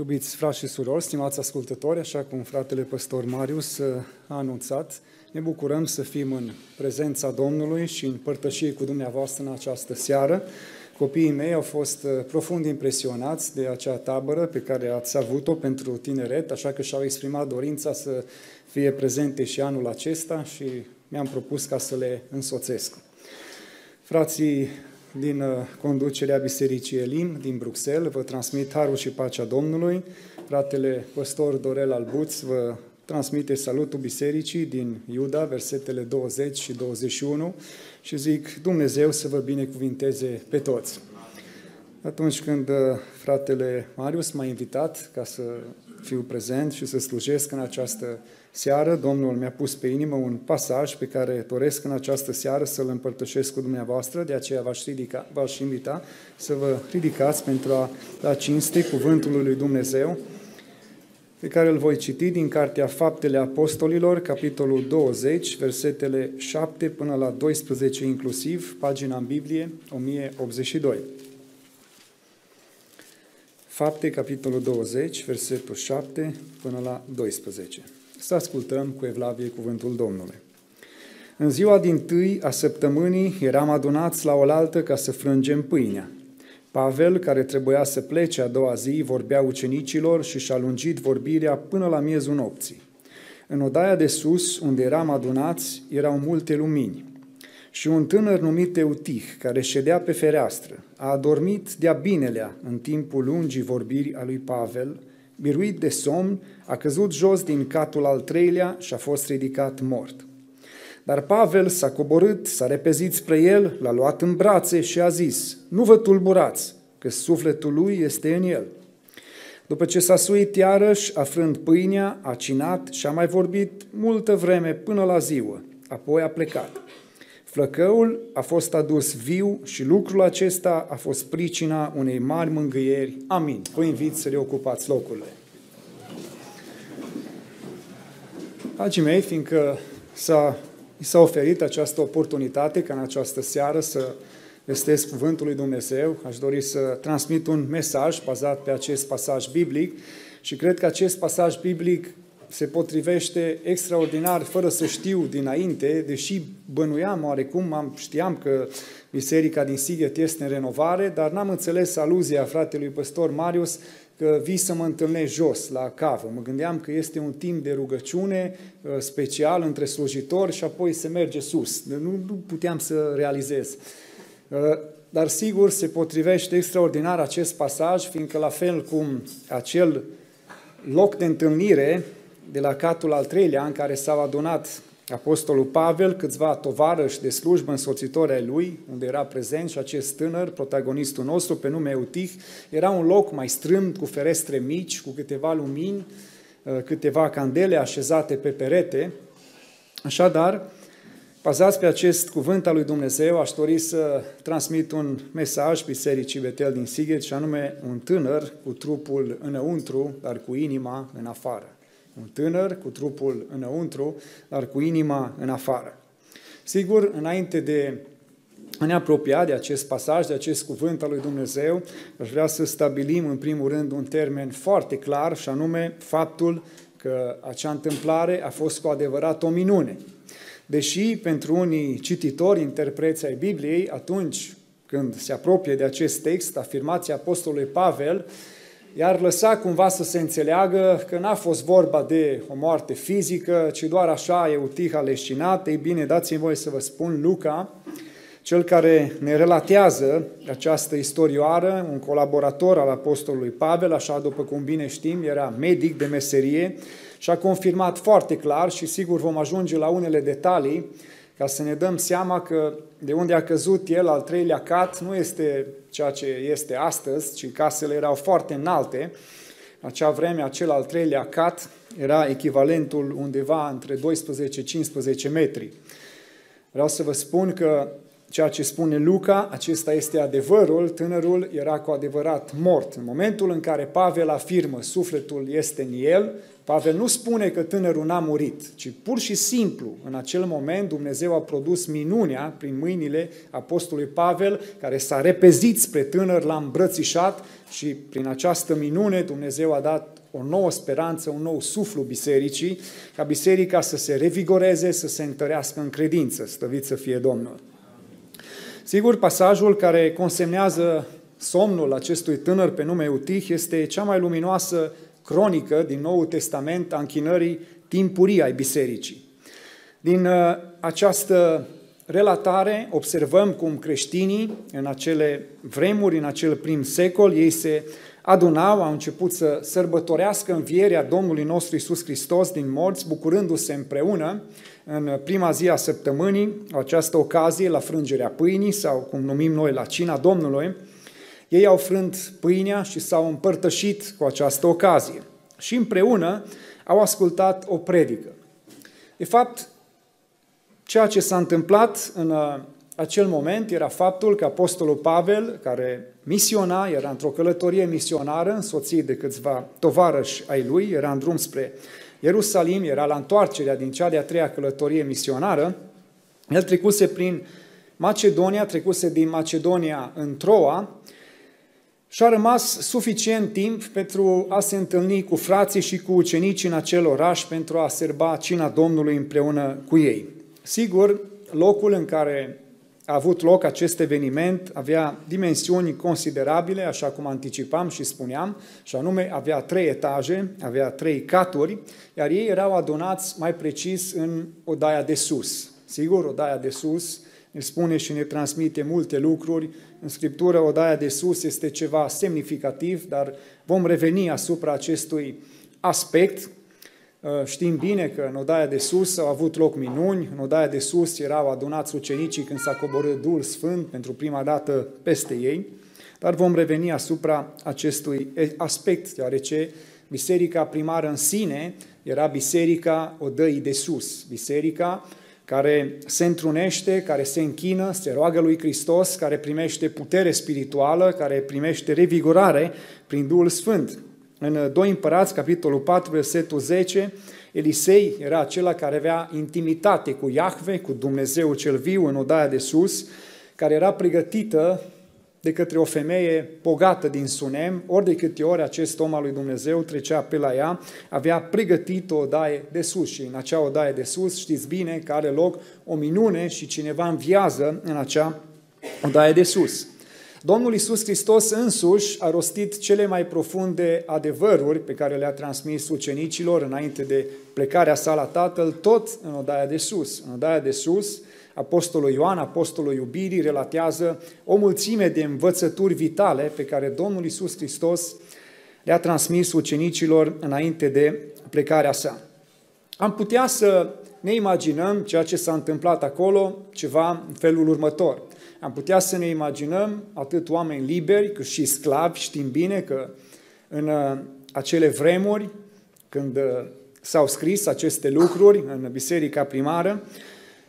Iubiți frați și surori, stimați ascultători, așa cum fratele păstor Marius uh, a anunțat, ne bucurăm să fim în prezența Domnului și în părtășie cu dumneavoastră în această seară. Copiii mei au fost uh, profund impresionați de acea tabără pe care ați avut-o pentru tineret, așa că și-au exprimat dorința să fie prezente și anul acesta și mi-am propus ca să le însoțesc. Frații din uh, conducerea Bisericii Elim din Bruxelles. Vă transmit harul și pacea Domnului. Fratele păstor Dorel Albuț vă transmite salutul Bisericii din Iuda, versetele 20 și 21 și zic Dumnezeu să vă binecuvinteze pe toți. Atunci când uh, fratele Marius m-a invitat ca să fiu prezent și să slujesc în această seară, Domnul mi-a pus pe inimă un pasaj pe care doresc în această seară să-l împărtășesc cu dumneavoastră, de aceea v-aș, ridica, v-aș invita să vă ridicați pentru a da cinste cuvântul lui Dumnezeu, pe care îl voi citi din Cartea Faptele Apostolilor, capitolul 20, versetele 7 până la 12 inclusiv, pagina în Biblie 1082. Fapte, capitolul 20, versetul 7 până la 12 să ascultăm cu evlavie cuvântul Domnului. În ziua din tâi a săptămânii eram adunați la oaltă ca să frângem pâinea. Pavel, care trebuia să plece a doua zi, vorbea ucenicilor și și-a lungit vorbirea până la miezul nopții. În odaia de sus, unde eram adunați, erau multe lumini. Și un tânăr numit Eutih, care ședea pe fereastră, a adormit de-a binelea în timpul lungii vorbiri a lui Pavel, biruit de somn, a căzut jos din catul al treilea și a fost ridicat mort. Dar Pavel s-a coborât, s-a repezit spre el, l-a luat în brațe și a zis, nu vă tulburați, că sufletul lui este în el. După ce s-a suit iarăși, afrând pâinea, a cinat și a mai vorbit multă vreme până la ziua, apoi a plecat. Flăcăul a fost adus viu și lucrul acesta a fost pricina unei mari mângâieri. Amin. Vă invit să reocupați locurile. Dragii mei, fiindcă s-a, s-a oferit această oportunitate ca în această seară să vestesc Cuvântul lui Dumnezeu, aș dori să transmit un mesaj bazat pe acest pasaj biblic și cred că acest pasaj biblic se potrivește extraordinar, fără să știu dinainte, deși bănuiam oarecum, am, știam că biserica din Sighet este în renovare, dar n-am înțeles aluzia fratelui păstor Marius că vii să mă întâlnesc jos, la cavă. Mă gândeam că este un timp de rugăciune uh, special între slujitori și apoi se merge sus. Nu, nu puteam să realizez. Uh, dar sigur se potrivește extraordinar acest pasaj, fiindcă la fel cum acel loc de întâlnire de la catul al treilea în care s-au adunat Apostolul Pavel, câțiva tovarăși de slujbă însoțitori ai lui, unde era prezent și acest tânăr, protagonistul nostru, pe nume Eutih, era un loc mai strâmt, cu ferestre mici, cu câteva lumini, uh, câteva candele așezate pe perete. Așadar, bazați pe acest cuvânt al lui Dumnezeu, aș dori să transmit un mesaj Bisericii Betel din Sighet, și anume un tânăr cu trupul înăuntru, dar cu inima în afară. Un tânăr cu trupul înăuntru, dar cu inima în afară. Sigur, înainte de a ne apropia de acest pasaj, de acest cuvânt al lui Dumnezeu, aș vrea să stabilim în primul rând un termen foarte clar și anume faptul că acea întâmplare a fost cu adevărat o minune. Deși pentru unii cititori, interpreți ai Bibliei, atunci când se apropie de acest text, afirmația Apostolului Pavel iar lăsa cumva să se înțeleagă că n-a fost vorba de o moarte fizică, ci doar așa Eutih a leșinat. Ei bine, dați-mi voi să vă spun, Luca, cel care ne relatează această istorioară, un colaborator al apostolului Pavel, așa după cum bine știm, era medic de meserie și a confirmat foarte clar și sigur vom ajunge la unele detalii ca să ne dăm seama că de unde a căzut el al treilea cat nu este ceea ce este astăzi, ci casele erau foarte înalte. În acea vreme, acel al treilea cat era echivalentul undeva între 12-15 metri. Vreau să vă spun că ceea ce spune Luca, acesta este adevărul, tânărul era cu adevărat mort. În momentul în care Pavel afirmă sufletul este în el, Pavel nu spune că tânărul n-a murit, ci pur și simplu, în acel moment, Dumnezeu a produs minunea prin mâinile apostolului Pavel, care s-a repezit spre tânăr, l-a îmbrățișat și prin această minune Dumnezeu a dat o nouă speranță, un nou suflu bisericii, ca biserica să se revigoreze, să se întărească în credință. Stăvit să fie Domnul! Sigur, pasajul care consemnează somnul acestui tânăr pe nume Utih este cea mai luminoasă cronică din Noul Testament a închinării timpurii ai bisericii. Din uh, această relatare observăm cum creștinii în acele vremuri, în acel prim secol, ei se adunau, au început să sărbătorească învierea Domnului nostru Isus Hristos din morți, bucurându-se împreună în prima zi a săptămânii, această ocazie, la frângerea pâinii sau cum numim noi la cina Domnului, ei au frânt pâinea și s-au împărtășit cu această ocazie și împreună au ascultat o predică. De fapt, ceea ce s-a întâmplat în uh, acel moment era faptul că Apostolul Pavel, care misiona, era într-o călătorie misionară, însoțit de câțiva tovarăși ai lui, era în drum spre Ierusalim, era la întoarcerea din cea de-a treia călătorie misionară, el trecuse prin Macedonia, trecuse din Macedonia în Troa și a rămas suficient timp pentru a se întâlni cu frații și cu ucenicii în acel oraș pentru a serba cina Domnului împreună cu ei. Sigur, locul în care a avut loc acest eveniment avea dimensiuni considerabile, așa cum anticipam și spuneam, și anume avea trei etaje, avea trei caturi, iar ei erau adunați mai precis în odaia de sus. Sigur, odaia de sus ne spune și ne transmite multe lucruri. În Scriptură, odaia de sus este ceva semnificativ, dar vom reveni asupra acestui aspect Uh, știm bine că în odaia de sus au avut loc minuni, în odaia de sus erau adunați ucenicii când s-a coborât Duhul Sfânt pentru prima dată peste ei, dar vom reveni asupra acestui aspect, deoarece biserica primară în sine era biserica odăii de sus, biserica care se întrunește, care se închină, se roagă lui Hristos, care primește putere spirituală, care primește revigorare prin Duhul Sfânt. În 2 Împărați, capitolul 4, versetul 10, Elisei era acela care avea intimitate cu Iahve, cu Dumnezeu cel viu în odaia de sus, care era pregătită de către o femeie bogată din Sunem, ori de câte ori acest om al lui Dumnezeu trecea pe la ea, avea pregătit o odaie de sus și în acea odaie de sus știți bine că are loc o minune și cineva înviază în acea odaie de sus. Domnul Isus Hristos însuși a rostit cele mai profunde adevăruri pe care le-a transmis ucenicilor înainte de plecarea sa la Tatăl, tot în odaia de sus. În odaia de sus, Apostolul Ioan, Apostolul Iubirii, relatează o mulțime de învățături vitale pe care Domnul Isus Hristos le-a transmis ucenicilor înainte de plecarea sa. Am putea să ne imaginăm ceea ce s-a întâmplat acolo, ceva în felul următor – am putea să ne imaginăm atât oameni liberi cât și sclavi, știm bine că în uh, acele vremuri, când uh, s-au scris aceste lucruri în biserica primară,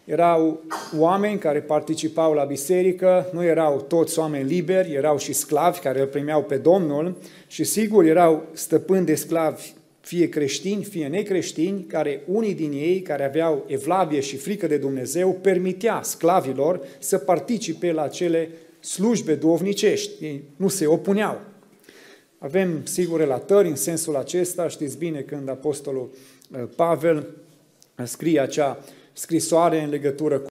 erau oameni care participau la biserică, nu erau toți oameni liberi, erau și sclavi care îl primeau pe Domnul și sigur erau stăpâni de sclavi fie creștini, fie necreștini, care unii din ei, care aveau evlavie și frică de Dumnezeu, permitea sclavilor să participe la cele slujbe duovnicești. Ei nu se opuneau. Avem, sigur, relatări în sensul acesta. Știți bine când Apostolul uh, Pavel scrie acea scrisoare în legătură cu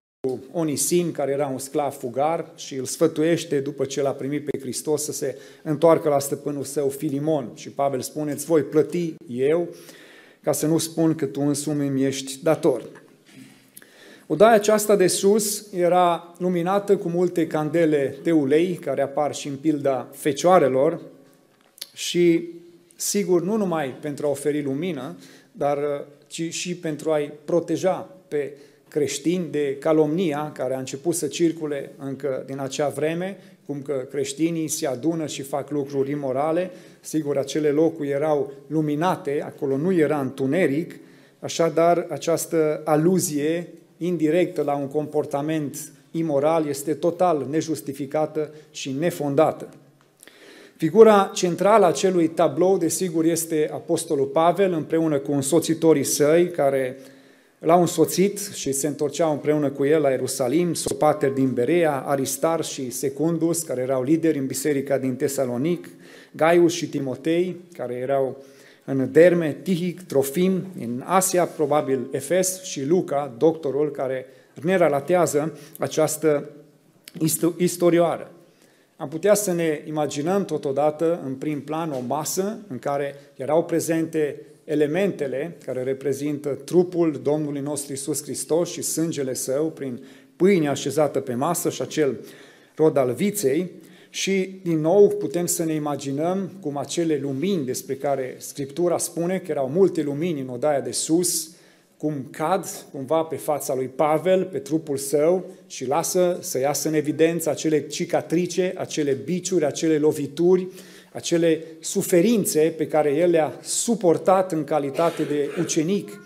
Onisim, care era un sclav fugar și îl sfătuiește după ce l-a primit pe Hristos să se întoarcă la stăpânul său Filimon. Și Pavel spune, îți voi plăti eu ca să nu spun că tu însumi îmi ești dator. Odaia aceasta de sus era luminată cu multe candele de ulei, care apar și în pilda fecioarelor, și sigur nu numai pentru a oferi lumină, dar ci și pentru a-i proteja pe creștini de calomnia care a început să circule încă din acea vreme, cum că creștinii se adună și fac lucruri imorale. Sigur, acele locuri erau luminate, acolo nu era întuneric, așadar această aluzie indirectă la un comportament imoral este total nejustificată și nefondată. Figura centrală a acelui tablou, desigur, este Apostolul Pavel împreună cu însoțitorii săi care L-au însoțit și se întorceau împreună cu el la Ierusalim, Sopater din Berea, Aristar și Secundus, care erau lideri în biserica din Tesalonic, Gaius și Timotei, care erau în Derme, Tihic, Trofim, în Asia, probabil Efes și Luca, doctorul care ne relatează această istorioară. Am putea să ne imaginăm totodată în prim plan o masă în care erau prezente elementele care reprezintă trupul Domnului nostru Isus Hristos și sângele său prin pâine așezată pe masă și acel rod al viței. Și din nou putem să ne imaginăm cum acele lumini despre care Scriptura spune că erau multe lumini în odaia de sus, cum cad cumva pe fața lui Pavel, pe trupul său și lasă să iasă în evidență acele cicatrice, acele biciuri, acele lovituri, acele suferințe pe care el le-a suportat în calitate de ucenic,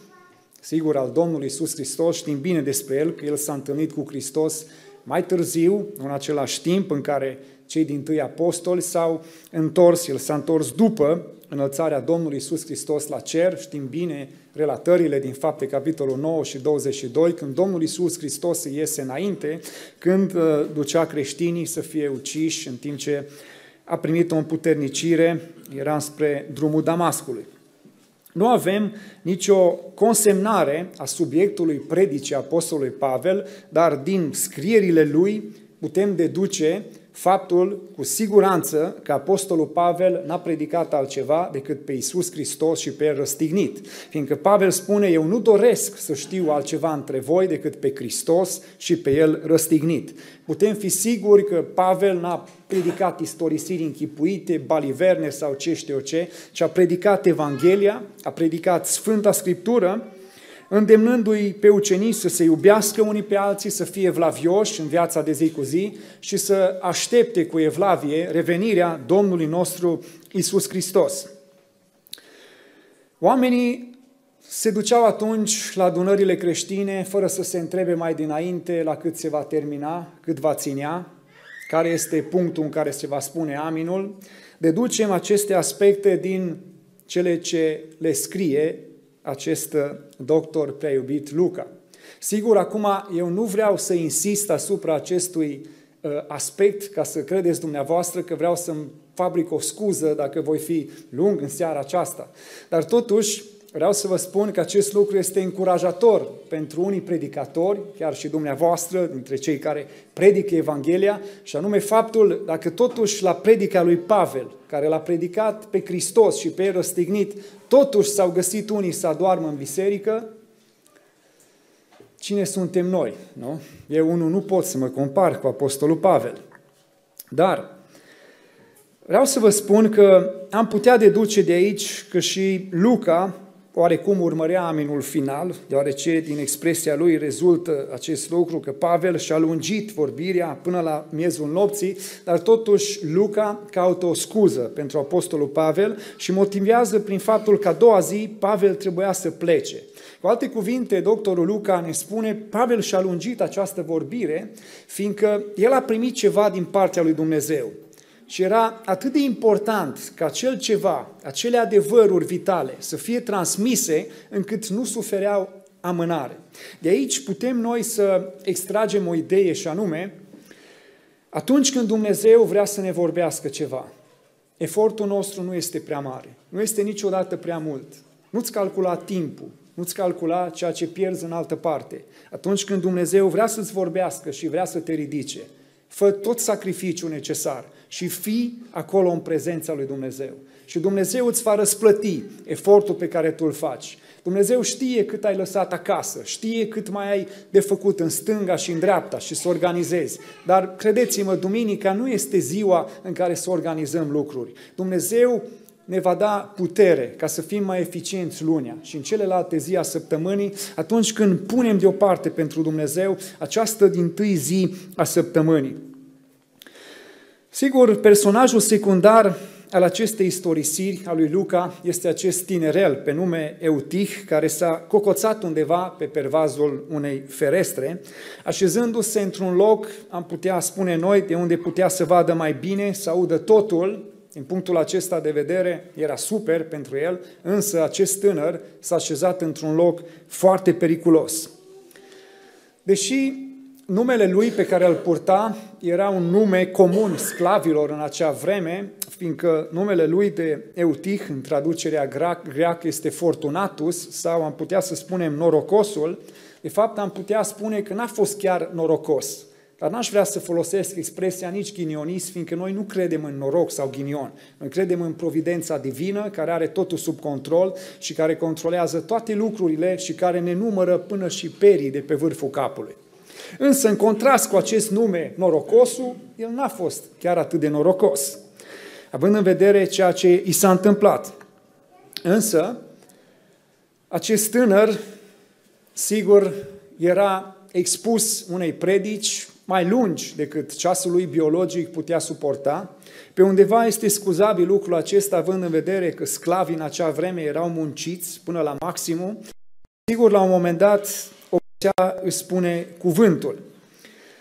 sigur, al Domnului Iisus Hristos, știm bine despre el, că el s-a întâlnit cu Hristos mai târziu, în același timp în care cei din tâi apostoli s-au întors, el s-a întors după înălțarea Domnului Iisus Hristos la cer, știm bine relatările din fapte capitolul 9 și 22, când Domnul Iisus Hristos iese înainte, când uh, ducea creștinii să fie uciși în timp ce a primit o împuternicire, era spre drumul Damascului. Nu avem nicio consemnare a subiectului predicii Apostolului Pavel, dar din scrierile lui putem deduce faptul cu siguranță că Apostolul Pavel n-a predicat altceva decât pe Iisus Hristos și pe El răstignit. Fiindcă Pavel spune, eu nu doresc să știu altceva între voi decât pe Hristos și pe El răstignit. Putem fi siguri că Pavel n-a predicat istorisiri închipuite, baliverne sau ce știu eu ce, ci a predicat Evanghelia, a predicat Sfânta Scriptură îndemnându-i pe ucenici să se iubească unii pe alții, să fie vlavioși în viața de zi cu zi și să aștepte cu evlavie revenirea Domnului nostru Isus Hristos. Oamenii se duceau atunci la adunările creștine fără să se întrebe mai dinainte la cât se va termina, cât va ținea, care este punctul în care se va spune aminul. Deducem aceste aspecte din cele ce le scrie acest uh, doctor prea iubit Luca. Sigur, acum eu nu vreau să insist asupra acestui uh, aspect ca să credeți dumneavoastră că vreau să-mi fabric o scuză dacă voi fi lung în seara aceasta. Dar totuși, Vreau să vă spun că acest lucru este încurajator pentru unii predicatori, chiar și dumneavoastră, dintre cei care predică Evanghelia, și anume faptul, dacă totuși la predica lui Pavel, care l-a predicat pe Hristos și pe el răstignit, totuși s-au găsit unii să adoarmă în biserică, cine suntem noi? Nu? Eu unul nu pot să mă compar cu Apostolul Pavel. Dar vreau să vă spun că am putea deduce de aici că și Luca oarecum urmărea aminul final, deoarece din expresia lui rezultă acest lucru, că Pavel și-a lungit vorbirea până la miezul nopții, dar totuși Luca caută o scuză pentru apostolul Pavel și motivează prin faptul că a doua zi Pavel trebuia să plece. Cu alte cuvinte, doctorul Luca ne spune, Pavel și-a lungit această vorbire, fiindcă el a primit ceva din partea lui Dumnezeu. Și era atât de important ca acel ceva, acele adevăruri vitale să fie transmise încât nu sufereau amânare. De aici putem noi să extragem o idee și anume, atunci când Dumnezeu vrea să ne vorbească ceva, efortul nostru nu este prea mare, nu este niciodată prea mult. Nu-ți calcula timpul, nu-ți calcula ceea ce pierzi în altă parte. Atunci când Dumnezeu vrea să-ți vorbească și vrea să te ridice, fă tot sacrificiul necesar și fii acolo în prezența lui Dumnezeu. Și Dumnezeu îți va răsplăti efortul pe care tu îl faci. Dumnezeu știe cât ai lăsat acasă, știe cât mai ai de făcut în stânga și în dreapta și să organizezi. Dar credeți-mă, duminica nu este ziua în care să organizăm lucruri. Dumnezeu ne va da putere ca să fim mai eficienți lunea și în celelalte zi a săptămânii, atunci când punem deoparte pentru Dumnezeu această din tâi zi a săptămânii. Sigur, personajul secundar al acestei istorisiri a lui Luca este acest tinerel pe nume Eutih, care s-a cocoțat undeva pe pervazul unei ferestre, așezându-se într-un loc, am putea spune noi, de unde putea să vadă mai bine, să audă totul, din punctul acesta de vedere, era super pentru el, însă acest tânăr s-a așezat într-un loc foarte periculos. Deși numele lui pe care îl purta era un nume comun sclavilor în acea vreme, fiindcă numele lui de Eutih, în traducerea greacă, este Fortunatus, sau am putea să spunem norocosul, de fapt am putea spune că n-a fost chiar norocos. Dar n-aș vrea să folosesc expresia nici ghinionist, fiindcă noi nu credem în noroc sau ghinion. Noi credem în providența divină, care are totul sub control și care controlează toate lucrurile și care ne numără până și perii de pe vârful capului. Însă, în contrast cu acest nume, norocosul, el n-a fost chiar atât de norocos, având în vedere ceea ce i s-a întâmplat. Însă, acest tânăr, sigur, era expus unei predici mai lungi decât ceasul lui biologic putea suporta. Pe undeva este scuzabil lucrul acesta, având în vedere că sclavii în acea vreme erau munciți până la maximum. Sigur, la un moment dat, obicea își spune cuvântul.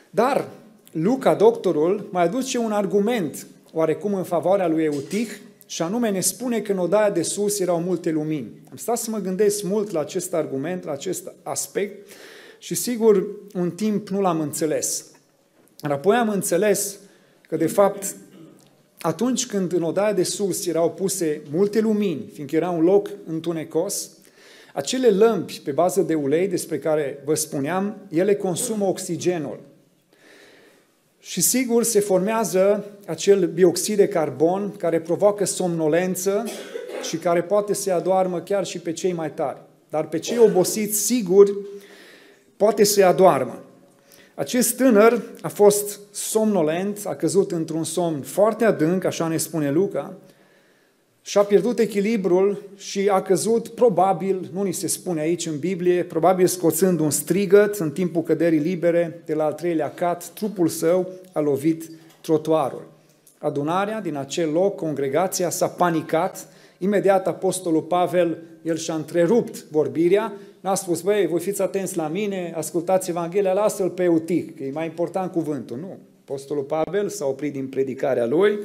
Dar Luca, doctorul, mai aduce un argument oarecum în favoarea lui Eutih și anume ne spune că în odaia de sus erau multe lumini. Am stat să mă gândesc mult la acest argument, la acest aspect și sigur un timp nu l-am înțeles. Dar apoi am înțeles că de fapt atunci când în odaia de sus erau puse multe lumini, fiindcă era un loc întunecos, acele lămpi pe bază de ulei despre care vă spuneam, ele consumă oxigenul. Și sigur se formează acel bioxid de carbon care provoacă somnolență și care poate să adoarmă chiar și pe cei mai tari. Dar pe cei obosiți, sigur, poate să adoarmă. Acest tânăr a fost somnolent, a căzut într-un somn foarte adânc, așa ne spune Luca, și-a pierdut echilibrul și a căzut, probabil, nu ni se spune aici în Biblie, probabil scoțând un strigăt în timpul căderii libere de la al treilea cat, trupul său a lovit trotuarul. Adunarea din acel loc, congregația, s-a panicat, imediat apostolul Pavel, el și-a întrerupt vorbirea, n-a spus, băi, voi fiți atenți la mine, ascultați Evanghelia, lasă-l pe Eutic, că e mai important cuvântul. Nu, apostolul Pavel s-a oprit din predicarea lui,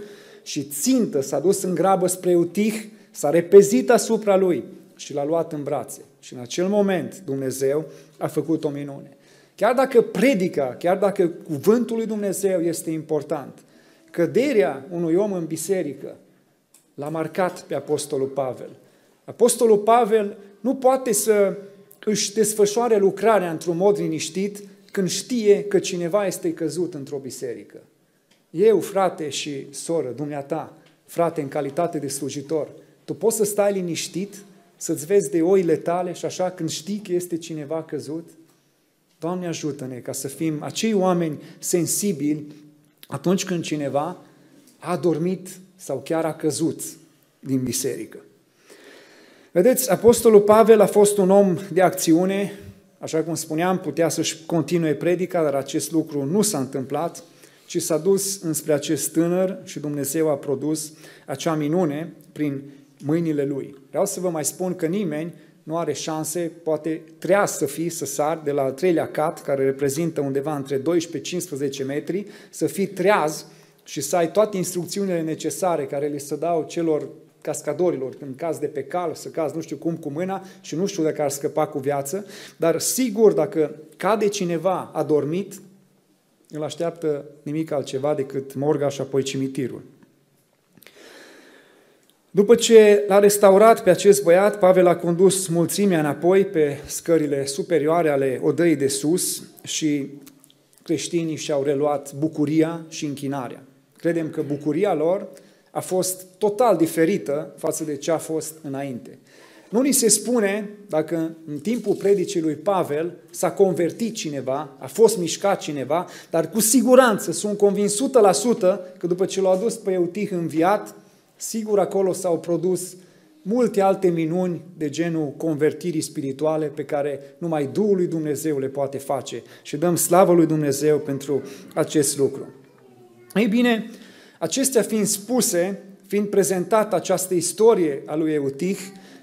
și țintă s-a dus în grabă spre Utih, s-a repezit asupra lui și l-a luat în brațe. Și în acel moment Dumnezeu a făcut o minune. Chiar dacă predica, chiar dacă cuvântul lui Dumnezeu este important, căderea unui om în biserică l-a marcat pe Apostolul Pavel. Apostolul Pavel nu poate să își desfășoare lucrarea într-un mod liniștit când știe că cineva este căzut într-o biserică. Eu, frate și soră, dumneata, frate, în calitate de slujitor, tu poți să stai liniștit, să-ți vezi de oile tale și așa când știi că este cineva căzut? Doamne ajută-ne ca să fim acei oameni sensibili atunci când cineva a dormit sau chiar a căzut din biserică. Vedeți, Apostolul Pavel a fost un om de acțiune, așa cum spuneam, putea să-și continue predica, dar acest lucru nu s-a întâmplat ci s-a dus înspre acest tânăr și Dumnezeu a produs acea minune prin mâinile lui. Vreau să vă mai spun că nimeni nu are șanse, poate trea să fii, să sar de la al treilea cat, care reprezintă undeva între 12-15 metri, să fii treaz și să ai toate instrucțiunile necesare care le să dau celor cascadorilor, când caz de pe cal, să caz nu știu cum cu mâna și nu știu dacă ar scăpa cu viață, dar sigur dacă cade cineva adormit, îl așteaptă nimic altceva decât morga și apoi cimitirul. După ce l-a restaurat pe acest băiat, Pavel a condus mulțimea înapoi pe scările superioare ale odăii de sus și creștinii și-au reluat bucuria și închinarea. Credem că bucuria lor a fost total diferită față de ce a fost înainte. Nu ni se spune dacă în timpul predicii lui Pavel s-a convertit cineva, a fost mișcat cineva, dar cu siguranță sunt convins 100% că după ce l-au adus pe Eutih înviat, sigur acolo s-au produs multe alte minuni de genul convertirii spirituale pe care numai Duhul lui Dumnezeu le poate face și dăm slavă lui Dumnezeu pentru acest lucru. Ei bine, acestea fiind spuse, fiind prezentată această istorie a lui Eutih,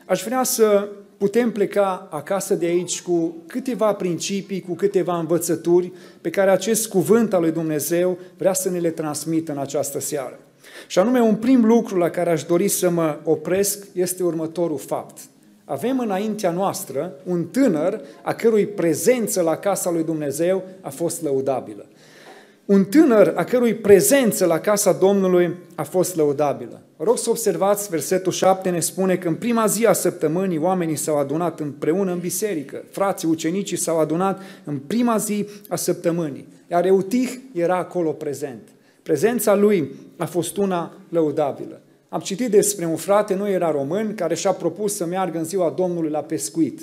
aș vrea să putem pleca acasă de aici cu câteva principii, cu câteva învățături pe care acest cuvânt al lui Dumnezeu vrea să ne le transmită în această seară. Și anume, un prim lucru la care aș dori să mă opresc este următorul fapt. Avem înaintea noastră un tânăr a cărui prezență la casa lui Dumnezeu a fost lăudabilă. Un tânăr a cărui prezență la casa Domnului a fost lăudabilă. Rog să observați, versetul 7 ne spune că în prima zi a săptămânii oamenii s-au adunat împreună în biserică. Frații, ucenicii s-au adunat în prima zi a săptămânii. Iar Eutih era acolo prezent. Prezența lui a fost una lăudabilă. Am citit despre un frate, nu era român, care și-a propus să meargă în ziua Domnului la pescuit.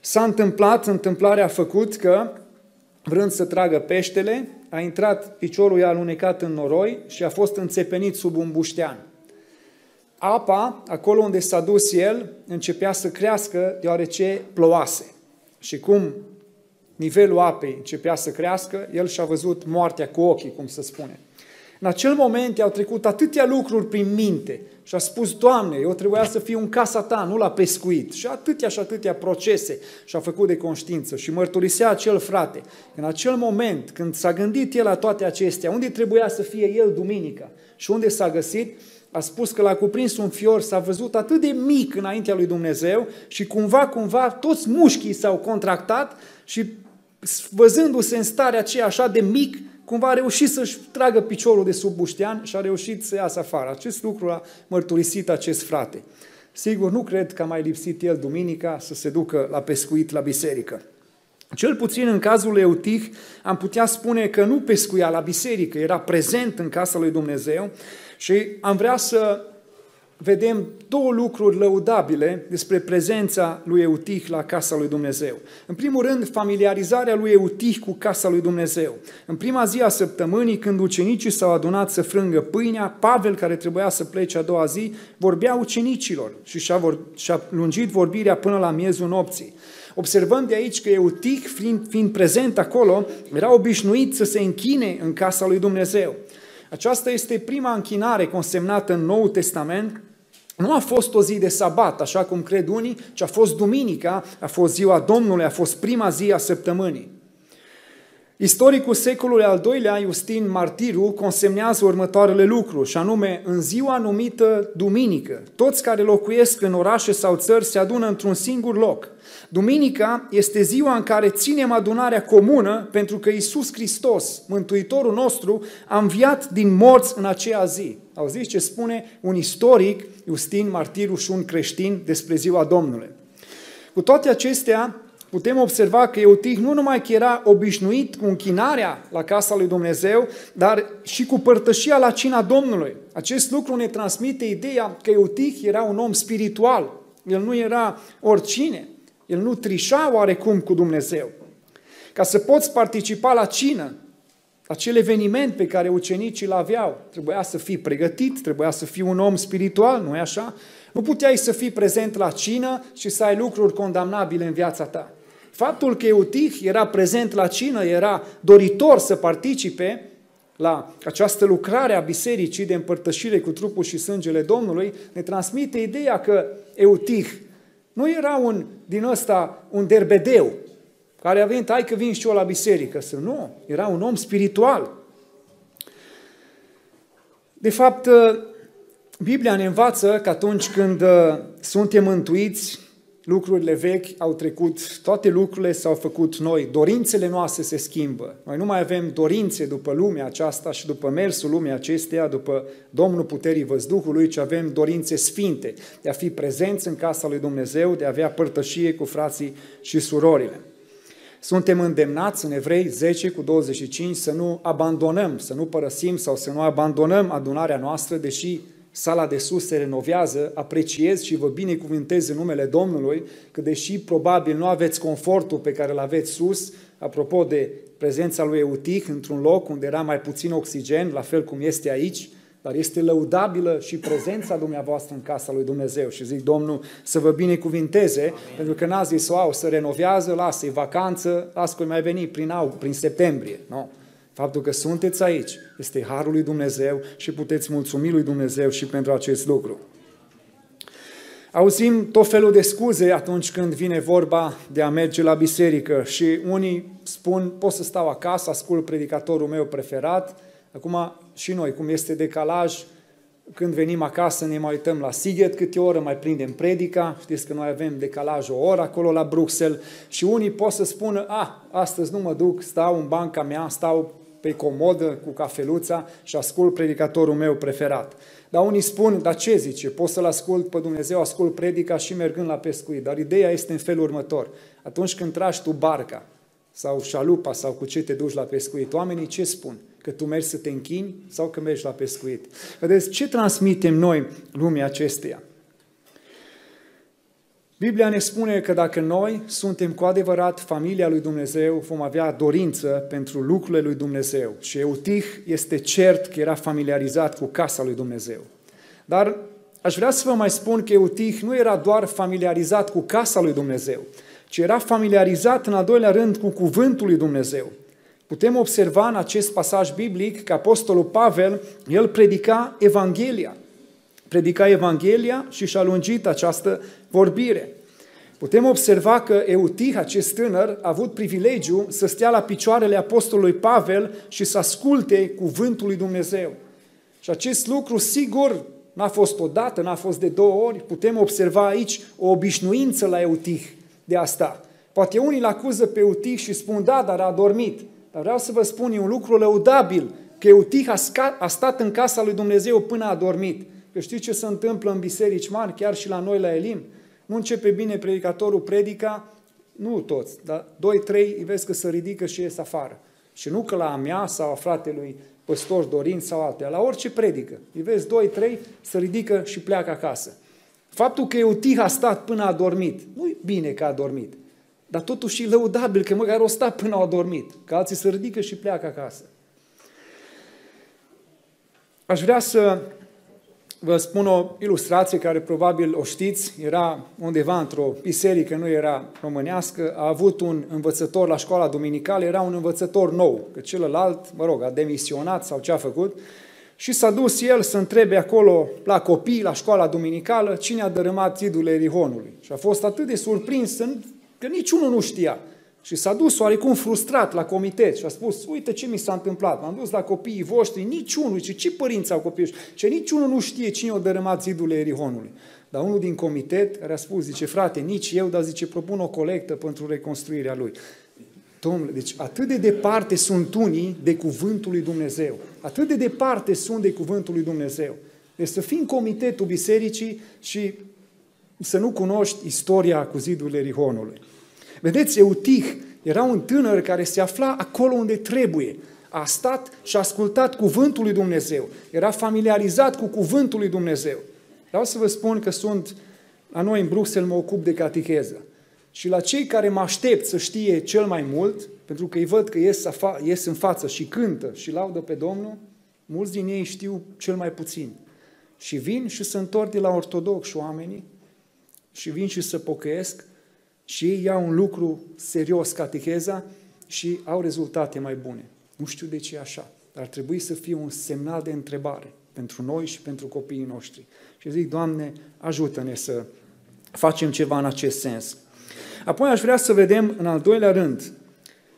S-a întâmplat, întâmplarea a făcut că, vrând să tragă peștele, a intrat, piciorul i-a alunecat în noroi și a fost înțepenit sub un buștean. Apa, acolo unde s-a dus el, începea să crească deoarece ploase. Și cum nivelul apei începea să crească, el și-a văzut moartea cu ochii, cum se spune. În acel moment i-au trecut atâtea lucruri prin minte și a spus, Doamne, eu trebuia să fiu în casa Ta, nu la pescuit. Și atâtea și atâtea procese și-a făcut de conștiință și mărturisea acel frate. În acel moment, când s-a gândit el la toate acestea, unde trebuia să fie el duminica și unde s-a găsit, a spus că l-a cuprins un fior, s-a văzut atât de mic înaintea lui Dumnezeu și cumva, cumva, toți mușchii s-au contractat și văzându-se în starea aceea așa de mic, cumva a reușit să-și tragă piciorul de sub buștean și a reușit să iasă afară. Acest lucru a mărturisit acest frate. Sigur, nu cred că a mai lipsit el duminica să se ducă la pescuit la biserică. Cel puțin în cazul lui Eutih am putea spune că nu pescuia la biserică, era prezent în casa lui Dumnezeu și am vrea să vedem două lucruri lăudabile despre prezența lui Eutih la casa lui Dumnezeu. În primul rând, familiarizarea lui Eutih cu casa lui Dumnezeu. În prima zi a săptămânii, când ucenicii s-au adunat să frângă pâinea, Pavel, care trebuia să plece a doua zi, vorbea ucenicilor și și-a, vor, și-a lungit vorbirea până la miezul nopții. Observăm de aici că Eutih, fiind, fiind prezent acolo, era obișnuit să se închine în casa lui Dumnezeu. Aceasta este prima închinare consemnată în Noul Testament nu a fost o zi de sabat, așa cum cred unii, ci a fost duminica, a fost ziua Domnului, a fost prima zi a săptămânii. Istoricul secolului al doilea, Justin Martiru, consemnează următoarele lucruri, și anume, în ziua numită duminică, toți care locuiesc în orașe sau țări se adună într-un singur loc. Duminica este ziua în care ținem adunarea comună pentru că Isus Hristos, Mântuitorul nostru, a înviat din morți în aceea zi. Auziți ce spune un istoric, Justin Martiru și un creștin despre ziua Domnului. Cu toate acestea, putem observa că Eutih nu numai că era obișnuit cu închinarea la casa lui Dumnezeu, dar și cu părtășia la cina Domnului. Acest lucru ne transmite ideea că Eutih era un om spiritual. El nu era oricine. El nu trișa oarecum cu Dumnezeu. Ca să poți participa la cină, acel eveniment pe care ucenicii îl aveau, trebuia să fii pregătit, trebuia să fii un om spiritual, nu-i așa? Nu puteai să fii prezent la cină și să ai lucruri condamnabile în viața ta. Faptul că Eutih era prezent la cină, era doritor să participe la această lucrare a bisericii de împărtășire cu trupul și sângele Domnului, ne transmite ideea că Eutih nu era un din ăsta, un derbedeu, care a venit, hai că vin și eu la biserică. Să nu, era un om spiritual. De fapt, Biblia ne învață că atunci când uh, suntem mântuiți, lucrurile vechi au trecut, toate lucrurile s-au făcut noi, dorințele noastre se schimbă. Noi nu mai avem dorințe după lumea aceasta și după mersul lumii acesteia, după Domnul puterii văzduhului, ci avem dorințe sfinte de a fi prezenți în casa lui Dumnezeu, de a avea părtășie cu frații și surorile. Suntem îndemnați în Evrei 10 cu 25 să nu abandonăm, să nu părăsim sau să nu abandonăm adunarea noastră, deși sala de sus se renovează, apreciez și vă binecuvântez în numele Domnului că deși probabil nu aveți confortul pe care îl aveți sus, apropo de prezența lui Eutih într-un loc unde era mai puțin oxigen, la fel cum este aici, dar este lăudabilă și prezența dumneavoastră în casa lui Dumnezeu. Și zic, Domnul, să vă binecuvinteze, Amin. pentru că n-a zis, wow, să renovează, lasă-i vacanță, lasă că mai veni prin, au, prin septembrie. Nu. Faptul că sunteți aici este harul lui Dumnezeu și puteți mulțumi lui Dumnezeu și pentru acest lucru. Auzim tot felul de scuze atunci când vine vorba de a merge la biserică și unii spun, pot să stau acasă, ascult predicatorul meu preferat. Acum și noi, cum este decalaj, când venim acasă ne mai uităm la Siget câte oră, mai prindem predica, știți că noi avem decalaj o oră acolo la Bruxelles și unii pot să spună, ah, astăzi nu mă duc, stau în banca mea, stau pe comodă cu cafeluța și ascult predicatorul meu preferat. Dar unii spun, dar ce zice? Pot să-L ascult pe Dumnezeu, ascult predica și mergând la pescuit. Dar ideea este în felul următor. Atunci când tragi tu barca sau șalupa sau cu ce te duci la pescuit, oamenii ce spun? Că tu mergi să te închini sau că mergi la pescuit? Vedeți, ce transmitem noi lumea acesteia? Biblia ne spune că dacă noi suntem cu adevărat familia lui Dumnezeu, vom avea dorință pentru lucrurile lui Dumnezeu. Și Eutih este cert că era familiarizat cu casa lui Dumnezeu. Dar aș vrea să vă mai spun că Eutih nu era doar familiarizat cu casa lui Dumnezeu, ci era familiarizat în al doilea rând cu cuvântul lui Dumnezeu. Putem observa în acest pasaj biblic că Apostolul Pavel, el predica Evanghelia predica Evanghelia și și-a lungit această vorbire. Putem observa că Eutih, acest tânăr, a avut privilegiu să stea la picioarele apostolului Pavel și să asculte cuvântul lui Dumnezeu. Și acest lucru, sigur, n-a fost odată, n-a fost de două ori. Putem observa aici o obișnuință la Eutih de asta. Poate unii îl acuză pe Eutih și spun, da, dar a dormit. Dar vreau să vă spun, e un lucru lăudabil, că Eutih a, a stat în casa lui Dumnezeu până a dormit. Că știți ce se întâmplă în biserici mari, chiar și la noi la Elim? Nu începe bine predicatorul predica, nu toți, dar doi, trei îi vezi că se ridică și ies afară. Și nu că la a mea sau a fratelui păstor Dorin sau alte, la orice predică. Îi vezi doi, trei, se ridică și pleacă acasă. Faptul că Eutih a stat până a dormit, nu e bine că a dormit, dar totuși e lăudabil că măcar o stat până a dormit, că alții se ridică și pleacă acasă. Aș vrea să vă spun o ilustrație care probabil o știți, era undeva într-o biserică, nu era românească, a avut un învățător la școala duminicală, era un învățător nou, că celălalt, mă rog, a demisionat sau ce a făcut, și s-a dus el să întrebe acolo la copii, la școala duminicală, cine a dărâmat zidurile Erihonului. Și a fost atât de surprins că niciunul nu știa. Și s-a dus oarecum frustrat la comitet și a spus, uite ce mi s-a întâmplat, m-am dus la copiii voștri, niciunul, ce, ce părinți au copiii ce niciunul nu știe cine a dărâmat zidurile Erihonului. Dar unul din comitet care a spus, zice, frate, nici eu, dar zice, propun o colectă pentru reconstruirea lui. Domnule, deci atât de departe sunt unii de cuvântul lui Dumnezeu. Atât de departe sunt de cuvântul lui Dumnezeu. Deci să fii în comitetul bisericii și să nu cunoști istoria cu zidurile Erihonului. Vedeți, Eutih era un tânăr care se afla acolo unde trebuie. A stat și a ascultat cuvântul lui Dumnezeu. Era familiarizat cu cuvântul lui Dumnezeu. Vreau să vă spun că sunt, la noi în Bruxelles mă ocup de catecheză. Și la cei care mă aștept să știe cel mai mult, pentru că îi văd că ies, afa, ies în față și cântă și laudă pe Domnul, mulți din ei știu cel mai puțin. Și vin și se întorc de la ortodox oamenii și vin și se pocăiesc și ei iau un lucru serios, catecheza, și au rezultate mai bune. Nu știu de ce e așa, dar ar trebui să fie un semnal de întrebare pentru noi și pentru copiii noștri. Și zic, Doamne, ajută-ne să facem ceva în acest sens. Apoi aș vrea să vedem, în al doilea rând,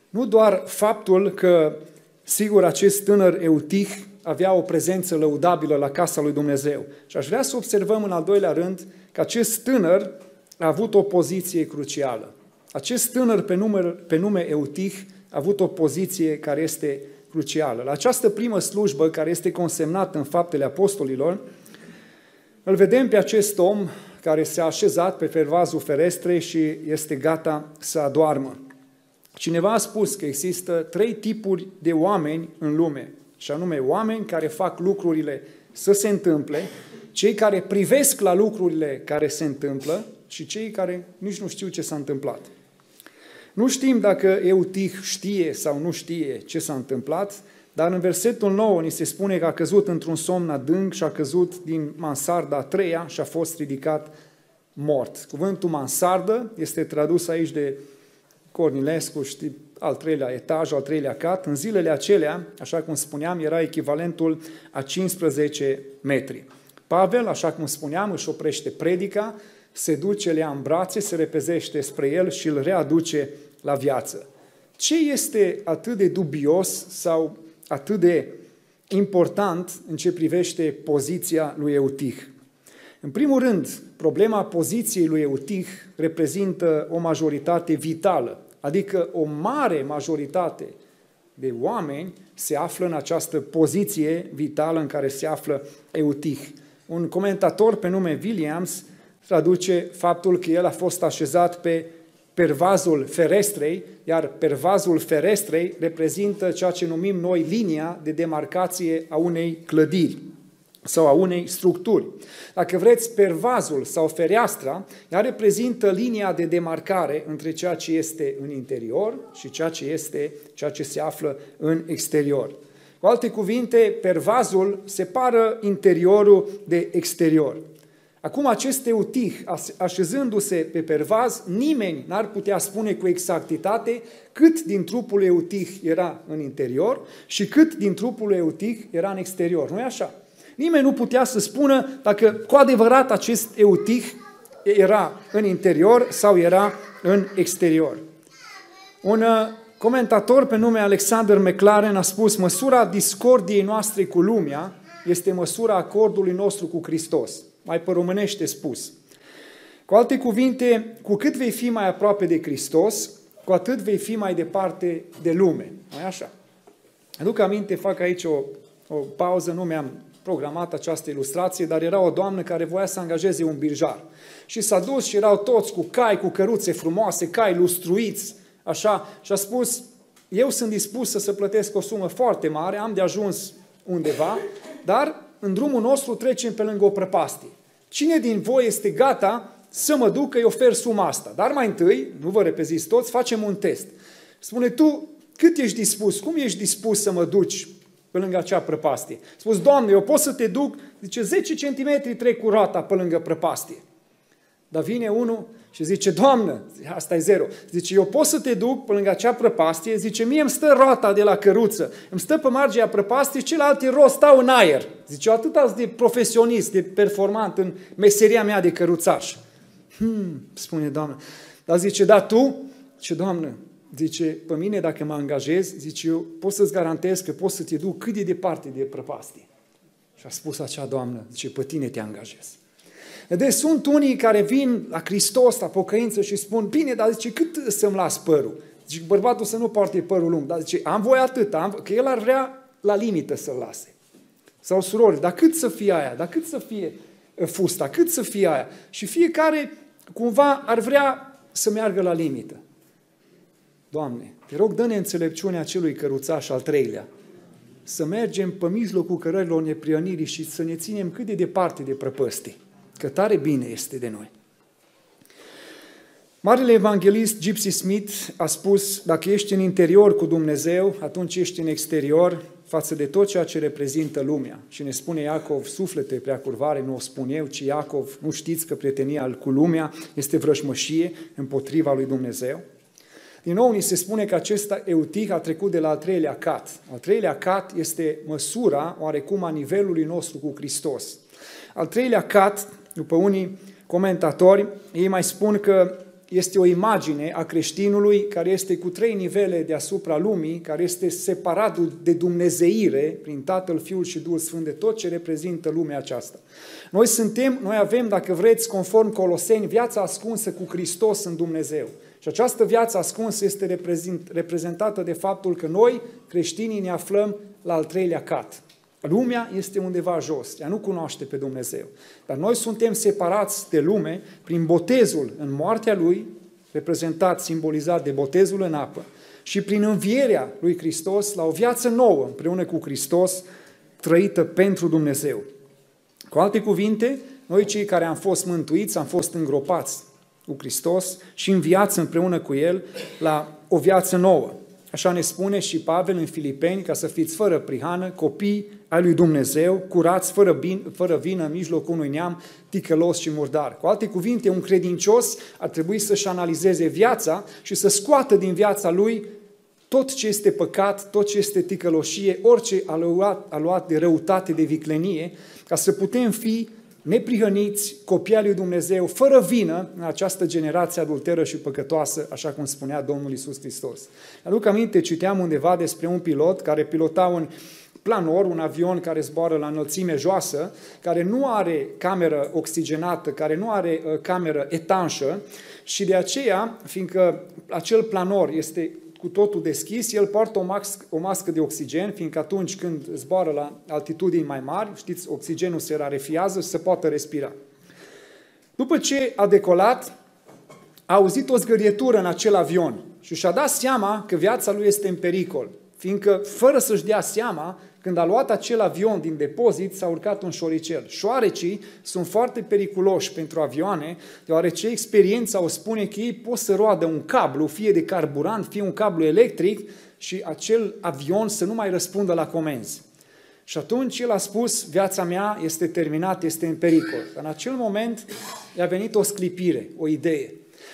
nu doar faptul că, sigur, acest tânăr Eutih avea o prezență lăudabilă la casa lui Dumnezeu. Și aș vrea să observăm, în al doilea rând, că acest tânăr a avut o poziție crucială. Acest tânăr pe nume, pe nume Eutih a avut o poziție care este crucială. La această primă slujbă, care este consemnată în faptele apostolilor, îl vedem pe acest om care s-a așezat pe pervazul ferestrei și este gata să adoarmă. Cineva a spus că există trei tipuri de oameni în lume, și anume oameni care fac lucrurile să se întâmple, cei care privesc la lucrurile care se întâmplă și cei care nici nu știu ce s-a întâmplat. Nu știm dacă Eutih știe sau nu știe ce s-a întâmplat, dar în versetul 9 ni se spune că a căzut într-un somn adânc și a căzut din mansarda a treia și a fost ridicat mort. Cuvântul mansardă este tradus aici de Cornilescu, știi, al treilea etaj, al treilea cat. În zilele acelea, așa cum spuneam, era echivalentul a 15 metri. Pavel, așa cum spuneam, își oprește predica, se duce, le ia în brațe, se repezește spre el și îl readuce la viață. Ce este atât de dubios sau atât de important în ce privește poziția lui Eutih? În primul rând, problema poziției lui Eutih reprezintă o majoritate vitală, adică o mare majoritate de oameni se află în această poziție vitală în care se află Eutih. Un comentator pe nume Williams traduce faptul că el a fost așezat pe pervazul ferestrei, iar pervazul ferestrei reprezintă ceea ce numim noi linia de demarcație a unei clădiri sau a unei structuri. Dacă vreți, pervazul sau fereastra, ea reprezintă linia de demarcare între ceea ce este în interior și ceea ce este ceea ce se află în exterior. Cu alte cuvinte, pervazul separă interiorul de exterior. Acum acest eutih, așezându-se pe pervaz, nimeni n-ar putea spune cu exactitate cât din trupul eutih era în interior și cât din trupul eutih era în exterior. nu e așa? Nimeni nu putea să spună dacă cu adevărat acest eutih era în interior sau era în exterior. Un uh, comentator pe nume Alexander McLaren a spus măsura discordiei noastre cu lumea este măsura acordului nostru cu Hristos mai părumânește spus. Cu alte cuvinte, cu cât vei fi mai aproape de Hristos, cu atât vei fi mai departe de lume. mai așa? Aduc aminte, fac aici o, o pauză, nu mi-am programat această ilustrație, dar era o doamnă care voia să angajeze un birjar. Și s-a dus și erau toți cu cai, cu căruțe frumoase, cai lustruiți, așa, și a spus, eu sunt dispus să să plătesc o sumă foarte mare, am de ajuns undeva, dar în drumul nostru trecem pe lângă o prăpastie. Cine din voi este gata să mă duc că-i ofer suma asta? Dar mai întâi, nu vă repeziți toți, facem un test. Spune tu, cât ești dispus, cum ești dispus să mă duci pe lângă acea prăpastie? Spus, Doamne, eu pot să te duc, zice, 10 cm trec cu roata pe lângă prăpastie. Dar vine unul și zice, Doamnă, asta e zero. Zice, eu pot să te duc pe lângă acea prăpastie, zice, mie îmi stă roata de la căruță, îmi stă pe marginea prăpastiei, celelalte roți stau în aer. Zice, eu atât de profesionist, de performant în meseria mea de căruțaș. Hmm, spune Doamna. Dar zice, da, tu? Ce Doamnă, zice, pe mine dacă mă angajez, zice, eu pot să-ți garantez că pot să te duc cât de departe de prăpastie. Și a spus acea doamnă, zice, pe tine te angajez. Deci sunt unii care vin la Hristos, la pocăință și spun, bine, dar zice, cât să-mi las părul? Zice, bărbatul să nu poarte părul lung, dar zice, am voie atât, am, că el ar vrea la limită să-l lase. Sau surori, dar cât să fie aia? Dar cât să fie ă, fusta? Cât să fie aia? Și fiecare cumva ar vrea să meargă la limită. Doamne, te rog, dă-ne înțelepciunea celui căruțaș al treilea, să mergem pe mijlocul cărărilor neprionirii și să ne ținem cât de departe de prăpăstii că tare bine este de noi. Marele evanghelist Gypsy Smith a spus, dacă ești în interior cu Dumnezeu, atunci ești în exterior față de tot ceea ce reprezintă lumea. Și ne spune Iacov, suflete prea curvare, nu o spun eu, ci Iacov, nu știți că prietenia cu lumea este vrăjmășie împotriva lui Dumnezeu? Din nou, ni se spune că acest eutih a trecut de la al treilea cat. Al treilea cat este măsura, oarecum, a nivelului nostru cu Hristos. Al treilea cat după unii comentatori, ei mai spun că este o imagine a creștinului care este cu trei nivele deasupra lumii, care este separat de dumnezeire prin Tatăl, Fiul și Duhul Sfânt de tot ce reprezintă lumea aceasta. Noi suntem, noi avem, dacă vreți, conform Coloseni, viața ascunsă cu Hristos în Dumnezeu. Și această viață ascunsă este reprezentată de faptul că noi, creștinii, ne aflăm la al treilea cat. Lumea este undeva jos, ea nu cunoaște pe Dumnezeu. Dar noi suntem separați de lume prin botezul în moartea Lui, reprezentat, simbolizat de botezul în apă, și prin învierea lui Hristos la o viață nouă împreună cu Hristos, trăită pentru Dumnezeu. Cu alte cuvinte, noi cei care am fost mântuiți, am fost îngropați cu Hristos și în viață împreună cu El la o viață nouă. Așa ne spune și Pavel în Filipeni, ca să fiți fără prihană, copii ai lui Dumnezeu, curați, fără, bin, fără vină, în mijlocul unui neam ticălos și murdar. Cu alte cuvinte, un credincios ar trebui să-și analizeze viața și să scoată din viața lui tot ce este păcat, tot ce este ticăloșie, orice a luat, a luat de răutate, de viclenie, ca să putem fi neprihăniți, copii al lui Dumnezeu, fără vină în această generație adulteră și păcătoasă, așa cum spunea Domnul Isus Hristos. Aduc aminte, citeam undeva despre un pilot care pilota un planor, un avion care zboară la înălțime joasă, care nu are cameră oxigenată, care nu are uh, cameră etanșă și de aceea, fiindcă acel planor este cu totul deschis, el poartă o, mască, o mască de oxigen, fiindcă atunci când zboară la altitudini mai mari, știți, oxigenul se rarefiază și se poate respira. După ce a decolat, a auzit o zgârietură în acel avion și și-a dat seama că viața lui este în pericol, fiindcă, fără să-și dea seama, când a luat acel avion din depozit, s-a urcat un șoricel. Șoarecii sunt foarte periculoși pentru avioane, deoarece experiența o spune că ei pot să roadă un cablu, fie de carburant, fie un cablu electric, și acel avion să nu mai răspundă la comenzi. Și atunci el a spus, viața mea este terminată, este în pericol. În acel moment i-a venit o sclipire, o idee.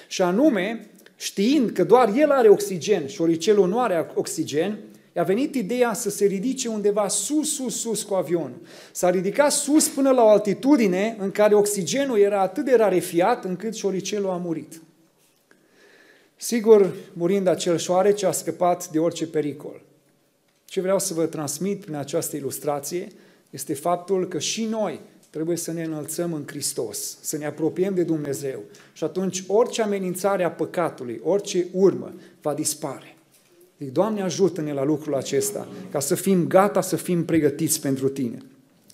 Și anume, știind că doar el are oxigen și șoricelul nu are oxigen, a venit ideea să se ridice undeva sus, sus, sus cu avionul. S-a ridicat sus până la o altitudine în care oxigenul era atât de rarefiat încât șoricelul a murit. Sigur, murind acel șoarece, a scăpat de orice pericol. Ce vreau să vă transmit prin această ilustrație este faptul că și noi trebuie să ne înălțăm în Hristos, să ne apropiem de Dumnezeu și atunci orice amenințare a păcatului, orice urmă va dispare. Zic, Doamne ajută-ne la lucrul acesta, ca să fim gata, să fim pregătiți pentru Tine.